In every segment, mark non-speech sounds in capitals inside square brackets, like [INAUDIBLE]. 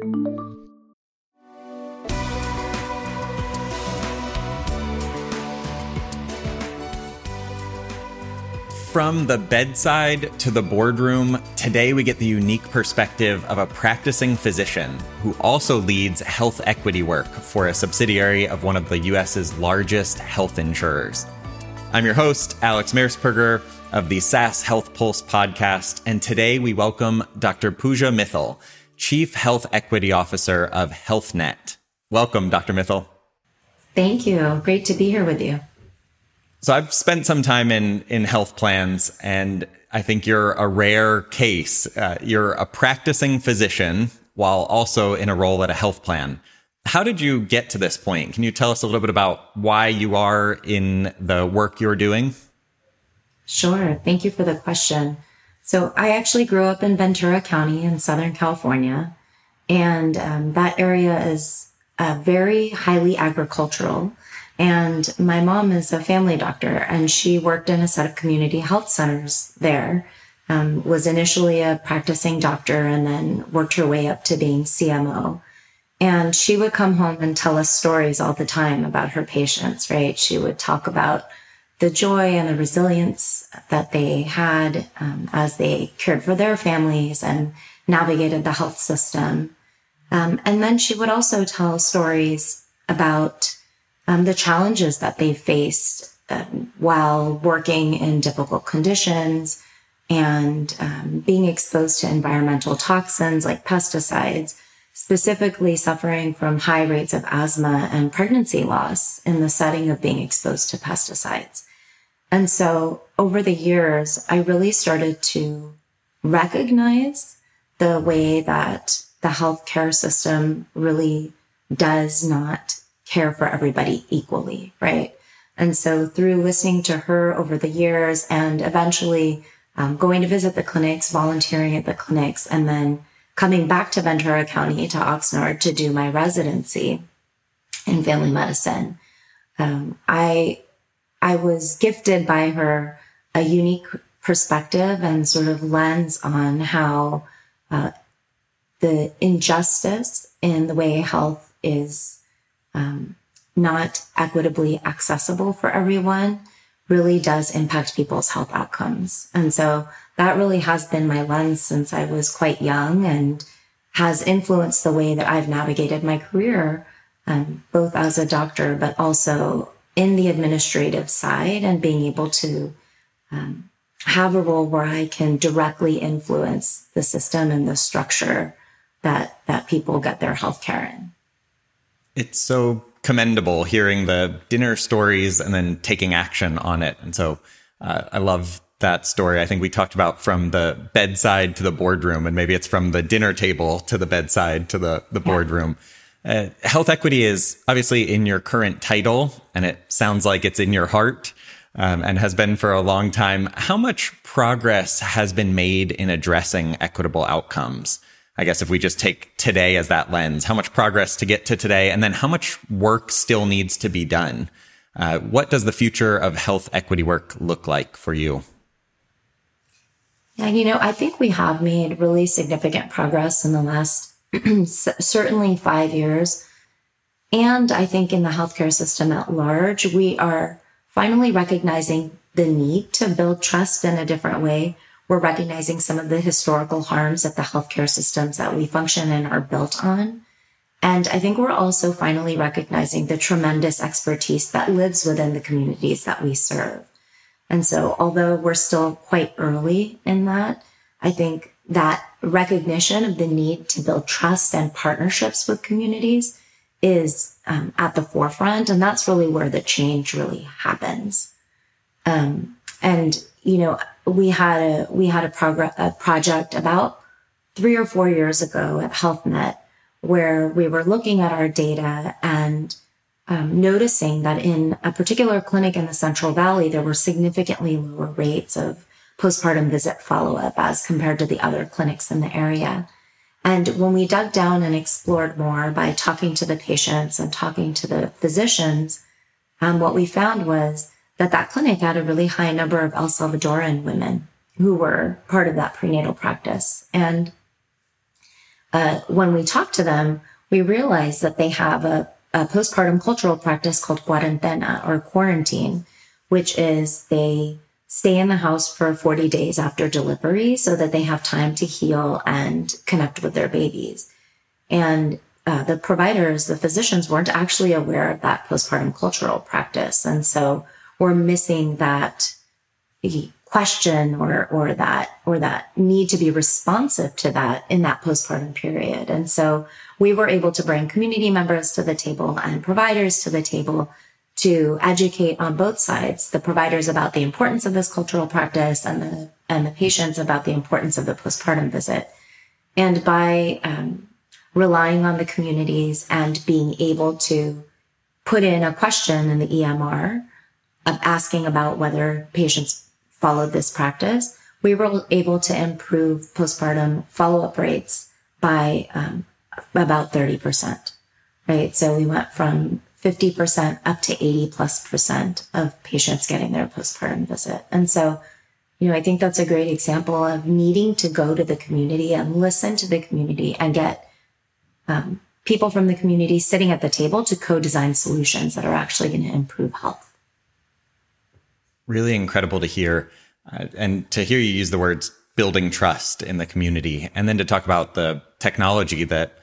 From the bedside to the boardroom, today we get the unique perspective of a practicing physician who also leads health equity work for a subsidiary of one of the US's largest health insurers. I'm your host, Alex Mersperger of the SAS Health Pulse podcast, and today we welcome Dr. Pooja Mittal, Chief Health Equity Officer of HealthNet. Welcome, Dr. Mittal. Thank you. Great to be here with you. So I've spent some time in in health plans, and I think you're a rare case. Uh, you're a practicing physician while also in a role at a health plan. How did you get to this point? Can you tell us a little bit about why you are in the work you're doing? Sure. Thank you for the question. So I actually grew up in Ventura County in Southern California, and um, that area is uh, very highly agricultural. And my mom is a family doctor and she worked in a set of community health centers there. Um, was initially a practicing doctor and then worked her way up to being CMO. And she would come home and tell us stories all the time about her patients, right? She would talk about the joy and the resilience that they had um, as they cared for their families and navigated the health system. Um, and then she would also tell stories about um, the challenges that they faced um, while working in difficult conditions and um, being exposed to environmental toxins like pesticides, specifically suffering from high rates of asthma and pregnancy loss in the setting of being exposed to pesticides. And so over the years, I really started to recognize the way that the healthcare system really does not care for everybody equally, right? And so through listening to her over the years and eventually um, going to visit the clinics, volunteering at the clinics, and then coming back to Ventura County to Oxnard to do my residency in family medicine, um, I I was gifted by her a unique perspective and sort of lens on how uh, the injustice in the way health is um, not equitably accessible for everyone really does impact people's health outcomes. And so that really has been my lens since I was quite young and has influenced the way that I've navigated my career, um, both as a doctor, but also in the administrative side and being able to um, have a role where I can directly influence the system and the structure that that people get their healthcare in. It's so commendable hearing the dinner stories and then taking action on it. And so uh, I love that story. I think we talked about from the bedside to the boardroom, and maybe it's from the dinner table to the bedside to the, the boardroom. Uh, health equity is obviously in your current title, and it sounds like it's in your heart. Um, and has been for a long time. How much progress has been made in addressing equitable outcomes? I guess if we just take today as that lens, how much progress to get to today, and then how much work still needs to be done? Uh, what does the future of health equity work look like for you? Yeah, you know, I think we have made really significant progress in the last [CLEARS THROAT] certainly five years. And I think in the healthcare system at large, we are finally recognizing the need to build trust in a different way we're recognizing some of the historical harms that the healthcare systems that we function in are built on. And I think we're also finally recognizing the tremendous expertise that lives within the communities that we serve. And so, although we're still quite early in that, I think that recognition of the need to build trust and partnerships with communities is um, at the forefront. And that's really where the change really happens. Um, and, you know, we had a we had a, progr- a project about three or four years ago at HealthNet where we were looking at our data and um, noticing that in a particular clinic in the Central Valley, there were significantly lower rates of postpartum visit follow up as compared to the other clinics in the area. And when we dug down and explored more by talking to the patients and talking to the physicians, um, what we found was that that clinic had a really high number of El Salvadoran women who were part of that prenatal practice. And uh, when we talked to them, we realized that they have a, a postpartum cultural practice called cuarentena or quarantine, which is they stay in the house for 40 days after delivery so that they have time to heal and connect with their babies. And uh, the providers, the physicians weren't actually aware of that postpartum cultural practice. And so we're missing that question or, or that, or that need to be responsive to that in that postpartum period. And so we were able to bring community members to the table and providers to the table to educate on both sides, the providers about the importance of this cultural practice and the, and the patients about the importance of the postpartum visit. And by um, relying on the communities and being able to put in a question in the EMR of asking about whether patients followed this practice, we were able to improve postpartum follow-up rates by um, about 30%, right? So we went from 50% up to 80 plus percent of patients getting their postpartum visit. And so, you know, I think that's a great example of needing to go to the community and listen to the community and get um, people from the community sitting at the table to co-design solutions that are actually going to improve health. Really incredible to hear. Uh, and to hear you use the words building trust in the community and then to talk about the technology that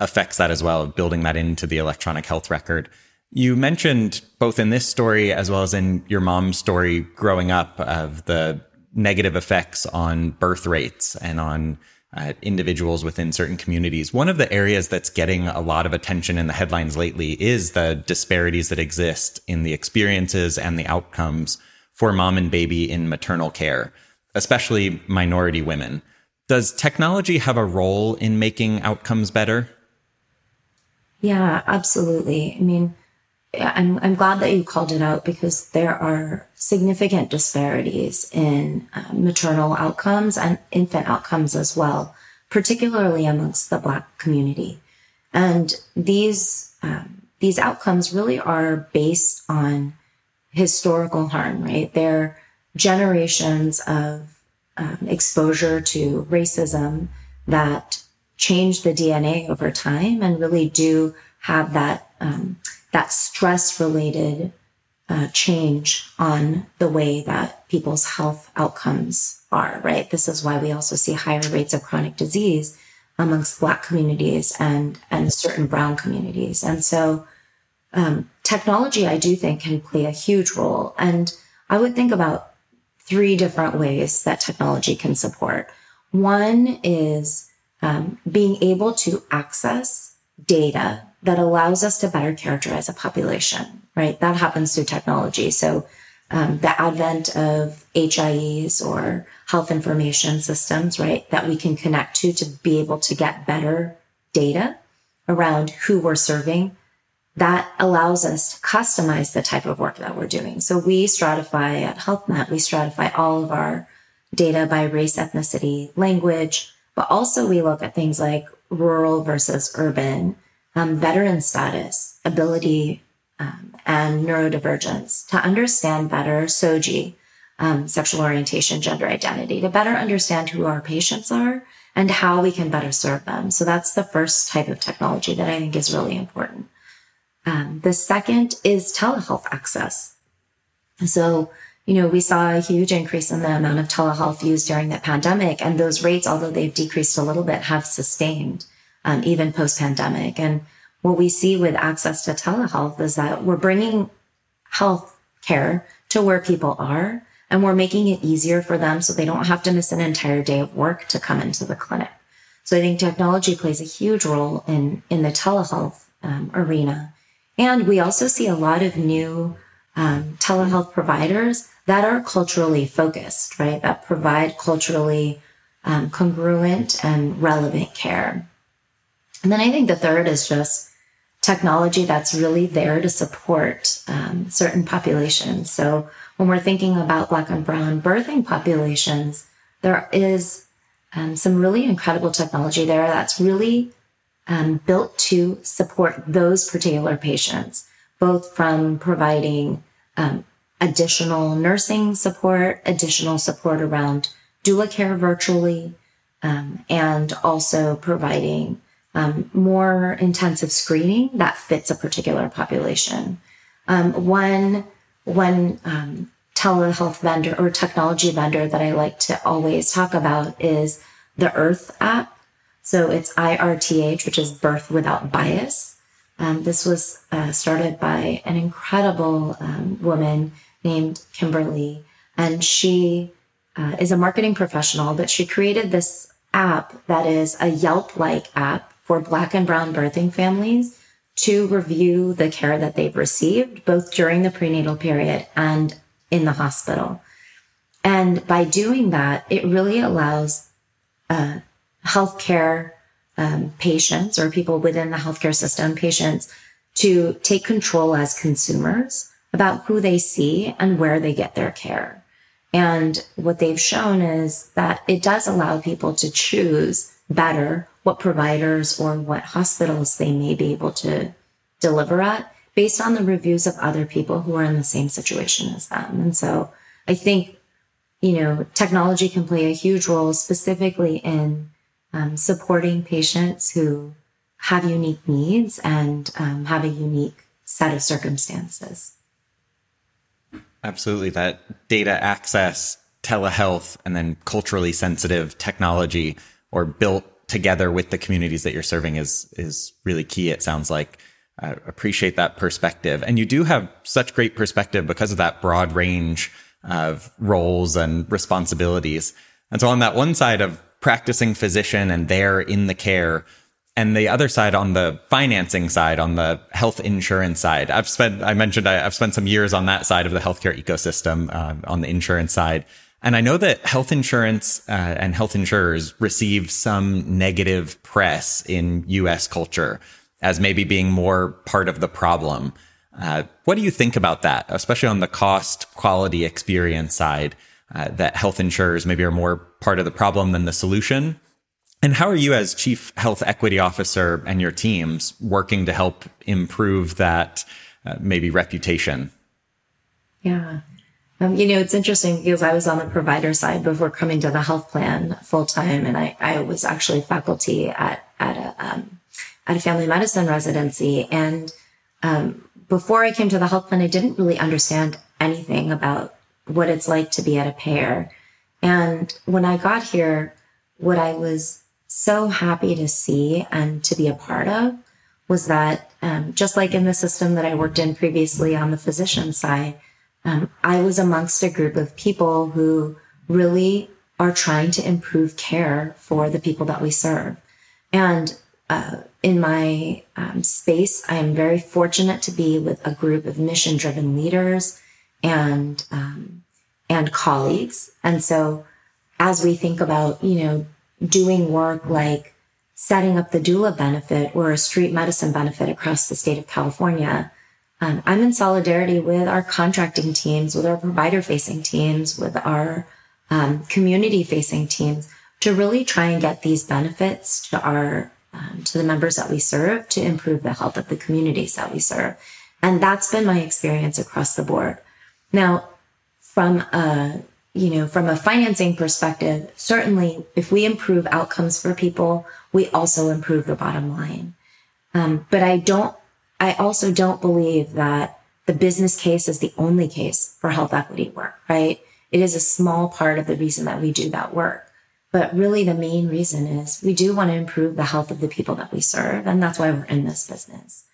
affects that as well, of building that into the electronic health record. You mentioned both in this story as well as in your mom's story growing up of the negative effects on birth rates and on uh, individuals within certain communities. One of the areas that's getting a lot of attention in the headlines lately is the disparities that exist in the experiences and the outcomes for mom and baby in maternal care, especially minority women. Does technology have a role in making outcomes better? Yeah, absolutely. I mean, I'm, I'm glad that you called it out because there are significant disparities in uh, maternal outcomes and infant outcomes as well, particularly amongst the Black community. And these, um, these outcomes really are based on historical harm, right? They're generations of um, exposure to racism that change the DNA over time and really do have that um, that stress related uh, change on the way that people's health outcomes are. Right. This is why we also see higher rates of chronic disease amongst Black communities and and certain Brown communities. And so, um, technology, I do think, can play a huge role. And I would think about three different ways that technology can support. One is um, being able to access data that allows us to better characterize a population, right? That happens through technology. So um, the advent of HIEs or health information systems, right, that we can connect to to be able to get better data around who we're serving, that allows us to customize the type of work that we're doing. So we stratify at HealthNet, we stratify all of our data by race, ethnicity, language, but also we look at things like rural versus urban, um, veteran status, ability, um, and neurodivergence to understand better SOGI, um, sexual orientation, gender identity, to better understand who our patients are and how we can better serve them. So that's the first type of technology that I think is really important. Um, the second is telehealth access. So you know, we saw a huge increase in the amount of telehealth used during the pandemic. And those rates, although they've decreased a little bit, have sustained um, even post pandemic. And what we see with access to telehealth is that we're bringing health care to where people are and we're making it easier for them so they don't have to miss an entire day of work to come into the clinic. So I think technology plays a huge role in, in the telehealth um, arena. And we also see a lot of new um, telehealth providers that are culturally focused, right? That provide culturally um, congruent and relevant care. And then I think the third is just technology that's really there to support um, certain populations. So when we're thinking about Black and Brown birthing populations, there is um, some really incredible technology there that's really um, built to support those particular patients, both from providing um, additional nursing support, additional support around doula care virtually, um, and also providing um, more intensive screening that fits a particular population. Um, one one um, telehealth vendor or technology vendor that I like to always talk about is the Irth app. So it's IRTH, which is Birth Without Bias. Um, this was uh, started by an incredible um, woman named Kimberly, and she uh, is a marketing professional, but she created this app that is a Yelp like app for Black and Brown birthing families to review the care that they've received, both during the prenatal period and in the hospital. And by doing that, it really allows uh, healthcare um, patients or people within the healthcare system, patients, to take control as consumers about who they see and where they get their care. And what they've shown is that it does allow people to choose better what providers or what hospitals they may be able to deliver at based on the reviews of other people who are in the same situation as them. And so I think, you know, technology can play a huge role specifically in um, supporting patients who have unique needs and um, have a unique set of circumstances. Absolutely. That data access, telehealth, and then culturally sensitive technology or built together with the communities that you're serving is is really key. It sounds like. I appreciate that perspective, and you do have such great perspective because of that broad range of roles and responsibilities. And so, on that one side of practicing physician and there in the care, and the other side on the financing side, on the health insurance side, I've spent, I mentioned I, have spent some years on that side of the healthcare ecosystem, uh, on the insurance side. And I know that health insurance uh, and health insurers receive some negative press in US culture as maybe being more part of the problem. Uh, what do you think about that, especially on the cost, quality, experience side, uh, that health insurers maybe are more part of the problem than the solution? And how are you, as chief health equity officer and your teams, working to help improve that uh, maybe reputation? Yeah. Um, you know, it's interesting because I was on the provider side before coming to the health plan full time, and I, I was actually faculty at at a um, at a family medicine residency. And um, before I came to the health plan, I didn't really understand anything about what it's like to be at a payer. And when I got here, what I was so happy to see and to be a part of was that um, just like in the system that I worked in previously on the physician side um, I was amongst a group of people who really are trying to improve care for the people that we serve. And uh, in my um, space, I am very fortunate to be with a group of mission driven leaders and, um, and colleagues. And so as we think about, you know, doing work like setting up the doula benefit or a street medicine benefit across the state of California, um, I'm in solidarity with our contracting teams, with our provider facing teams, with our um, community facing teams to really try and get these benefits to our um, to the members that we serve to improve the health of the communities that we serve. And that's been my experience across the board. Now, from a you know, from a financing perspective, certainly if we improve outcomes for people, we also improve the bottom line. Um, but I don't I also don't believe that the business case is the only case for health equity work, right? It is a small part of the reason that we do that work. But really, the main reason is we do want to improve the health of the people that we serve. And that's why we're in this business.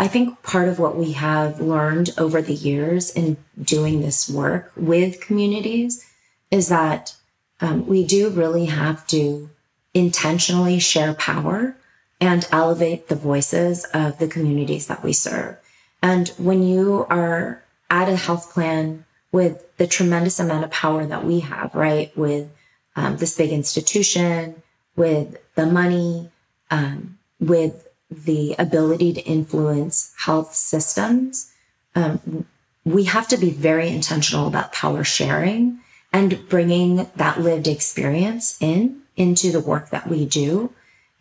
I think part of what we have learned over the years in doing this work with communities is that um, we do really have to intentionally share power and elevate the voices of the communities that we serve. And when you are at a health plan with the tremendous amount of power that we have, right? With um, this big institution, with the money, um, with the ability to influence health systems, um, we have to be very intentional about power sharing and bringing that lived experience in into the work that we do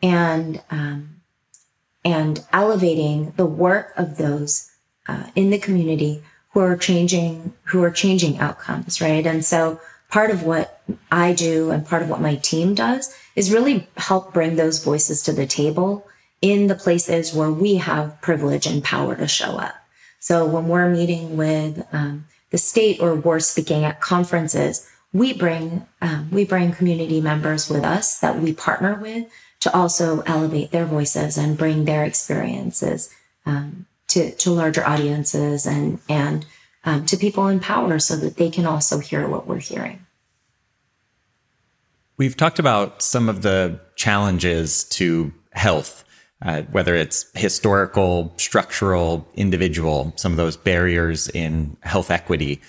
and um, and elevating the work of those uh, in the community who are changing who are changing outcomes, right? And so part of what I do and part of what my team does is really help bring those voices to the table in the places where we have privilege and power to show up. So when we're meeting with um, the state or we're speaking at conferences, we bring um, we bring community members with us that we partner with to also elevate their voices and bring their experiences um, to to larger audiences and and um, to people in power so that they can also hear what we're hearing. We've talked about some of the challenges to health, uh, whether it's historical, structural, individual, some of those barriers in health equity.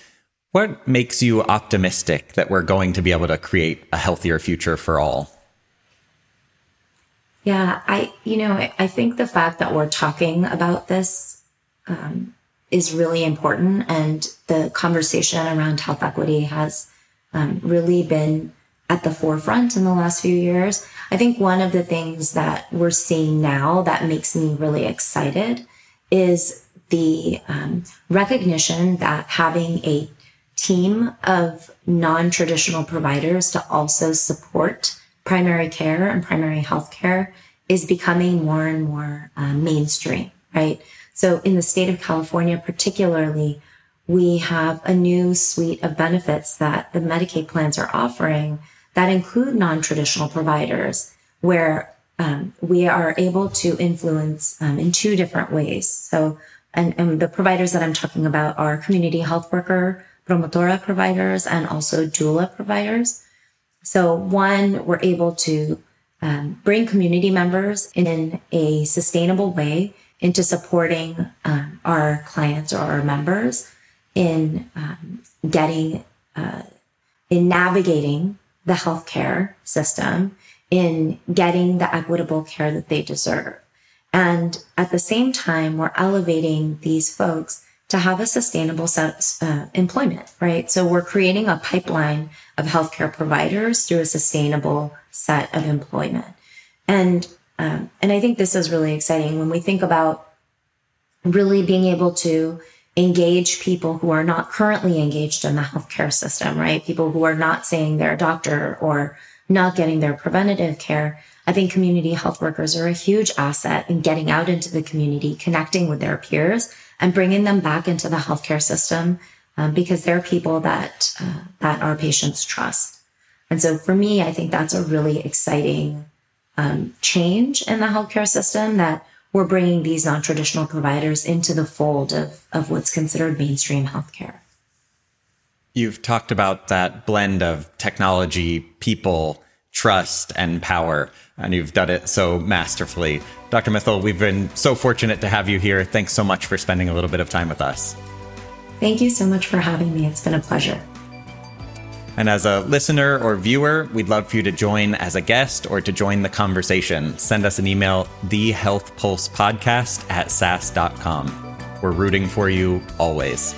What makes you optimistic that we're going to be able to create a healthier future for all? Yeah, I, you know, I think the fact that we're talking about this um, is really important. And the conversation around health equity has um, really been at the forefront in the last few years. I think one of the things that we're seeing now that makes me really excited is the um, recognition that having a team of non-traditional providers to also support primary care and primary health care is becoming more and more uh, mainstream, right? So in the state of California, particularly, we have a new suite of benefits that the Medicaid plans are offering that include non-traditional providers where um, we are able to influence um, in two different ways. So, and, and, the providers that I'm talking about are community health worker, promotora providers, and also doula providers. So one, we're able to um, bring community members in a sustainable way into supporting um, our clients or our members in um, getting, uh, in navigating the healthcare system, in getting the equitable care that they deserve. And at the same time, we're elevating these folks to have a sustainable set, uh, employment, right? So we're creating a pipeline of healthcare providers through a sustainable set of employment. And um, and I think this is really exciting when we think about really being able to engage people who are not currently engaged in the healthcare system, right? People who are not seeing their doctor or not getting their preventative care. I think community health workers are a huge asset in getting out into the community, connecting with their peers and bringing them back into the healthcare system um, because they're people that, uh, that our patients trust. And so for me, I think that's a really exciting um, change in the healthcare system that we're bringing these non-traditional providers into the fold of, of what's considered mainstream healthcare. You've talked about that blend of technology, people, trust, and power, and you've done it so masterfully. Dr. Mittal, we've been so fortunate to have you here. Thanks so much for spending a little bit of time with us. Thank you so much for having me. It's been a pleasure. And as a listener or viewer, we'd love for you to join as a guest or to join the conversation. Send us an email, thehealthpulsepodcast at sas.com. We're rooting for you always.